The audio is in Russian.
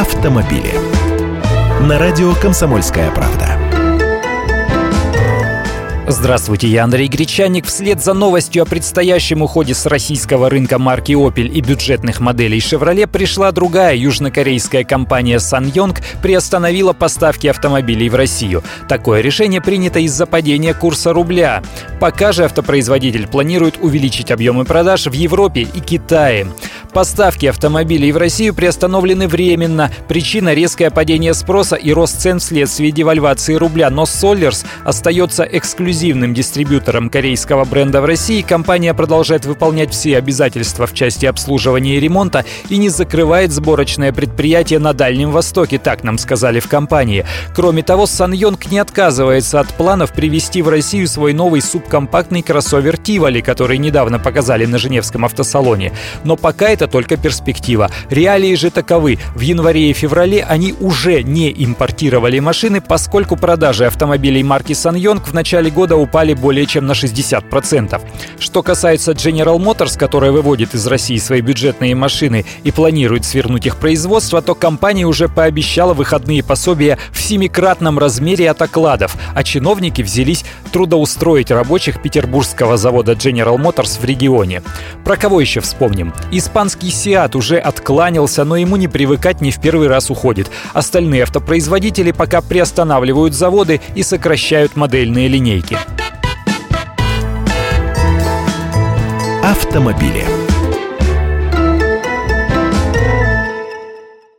автомобили. На радио «Комсомольская правда». Здравствуйте, я Андрей Гречаник. Вслед за новостью о предстоящем уходе с российского рынка марки Opel и бюджетных моделей Chevrolet пришла другая южнокорейская компания SsangYong приостановила поставки автомобилей в Россию. Такое решение принято из-за падения курса рубля. Пока же автопроизводитель планирует увеличить объемы продаж в Европе и Китае. Поставки автомобилей в Россию приостановлены временно. Причина – резкое падение спроса и рост цен вследствие девальвации рубля. Но Solers остается эксклюзивным дистрибьютором корейского бренда в России. Компания продолжает выполнять все обязательства в части обслуживания и ремонта и не закрывает сборочное предприятие на Дальнем Востоке, так нам сказали в компании. Кроме того, Саньонг не отказывается от планов привести в Россию свой новый субкомпактный кроссовер Тивали, который недавно показали на Женевском автосалоне. Но пока это только перспектива. Реалии же таковы. В январе и феврале они уже не импортировали машины, поскольку продажи автомобилей марки Sanyong в начале года упали более чем на 60%. Что касается General Motors, которая выводит из России свои бюджетные машины и планирует свернуть их производство, то компания уже пообещала выходные пособия в семикратном размере от окладов, а чиновники взялись трудоустроить рабочих петербургского завода General Motors в регионе. Про кого еще вспомним? Испанский Испанский Сиат уже откланялся, но ему не привыкать не в первый раз уходит. Остальные автопроизводители пока приостанавливают заводы и сокращают модельные линейки. Автомобили.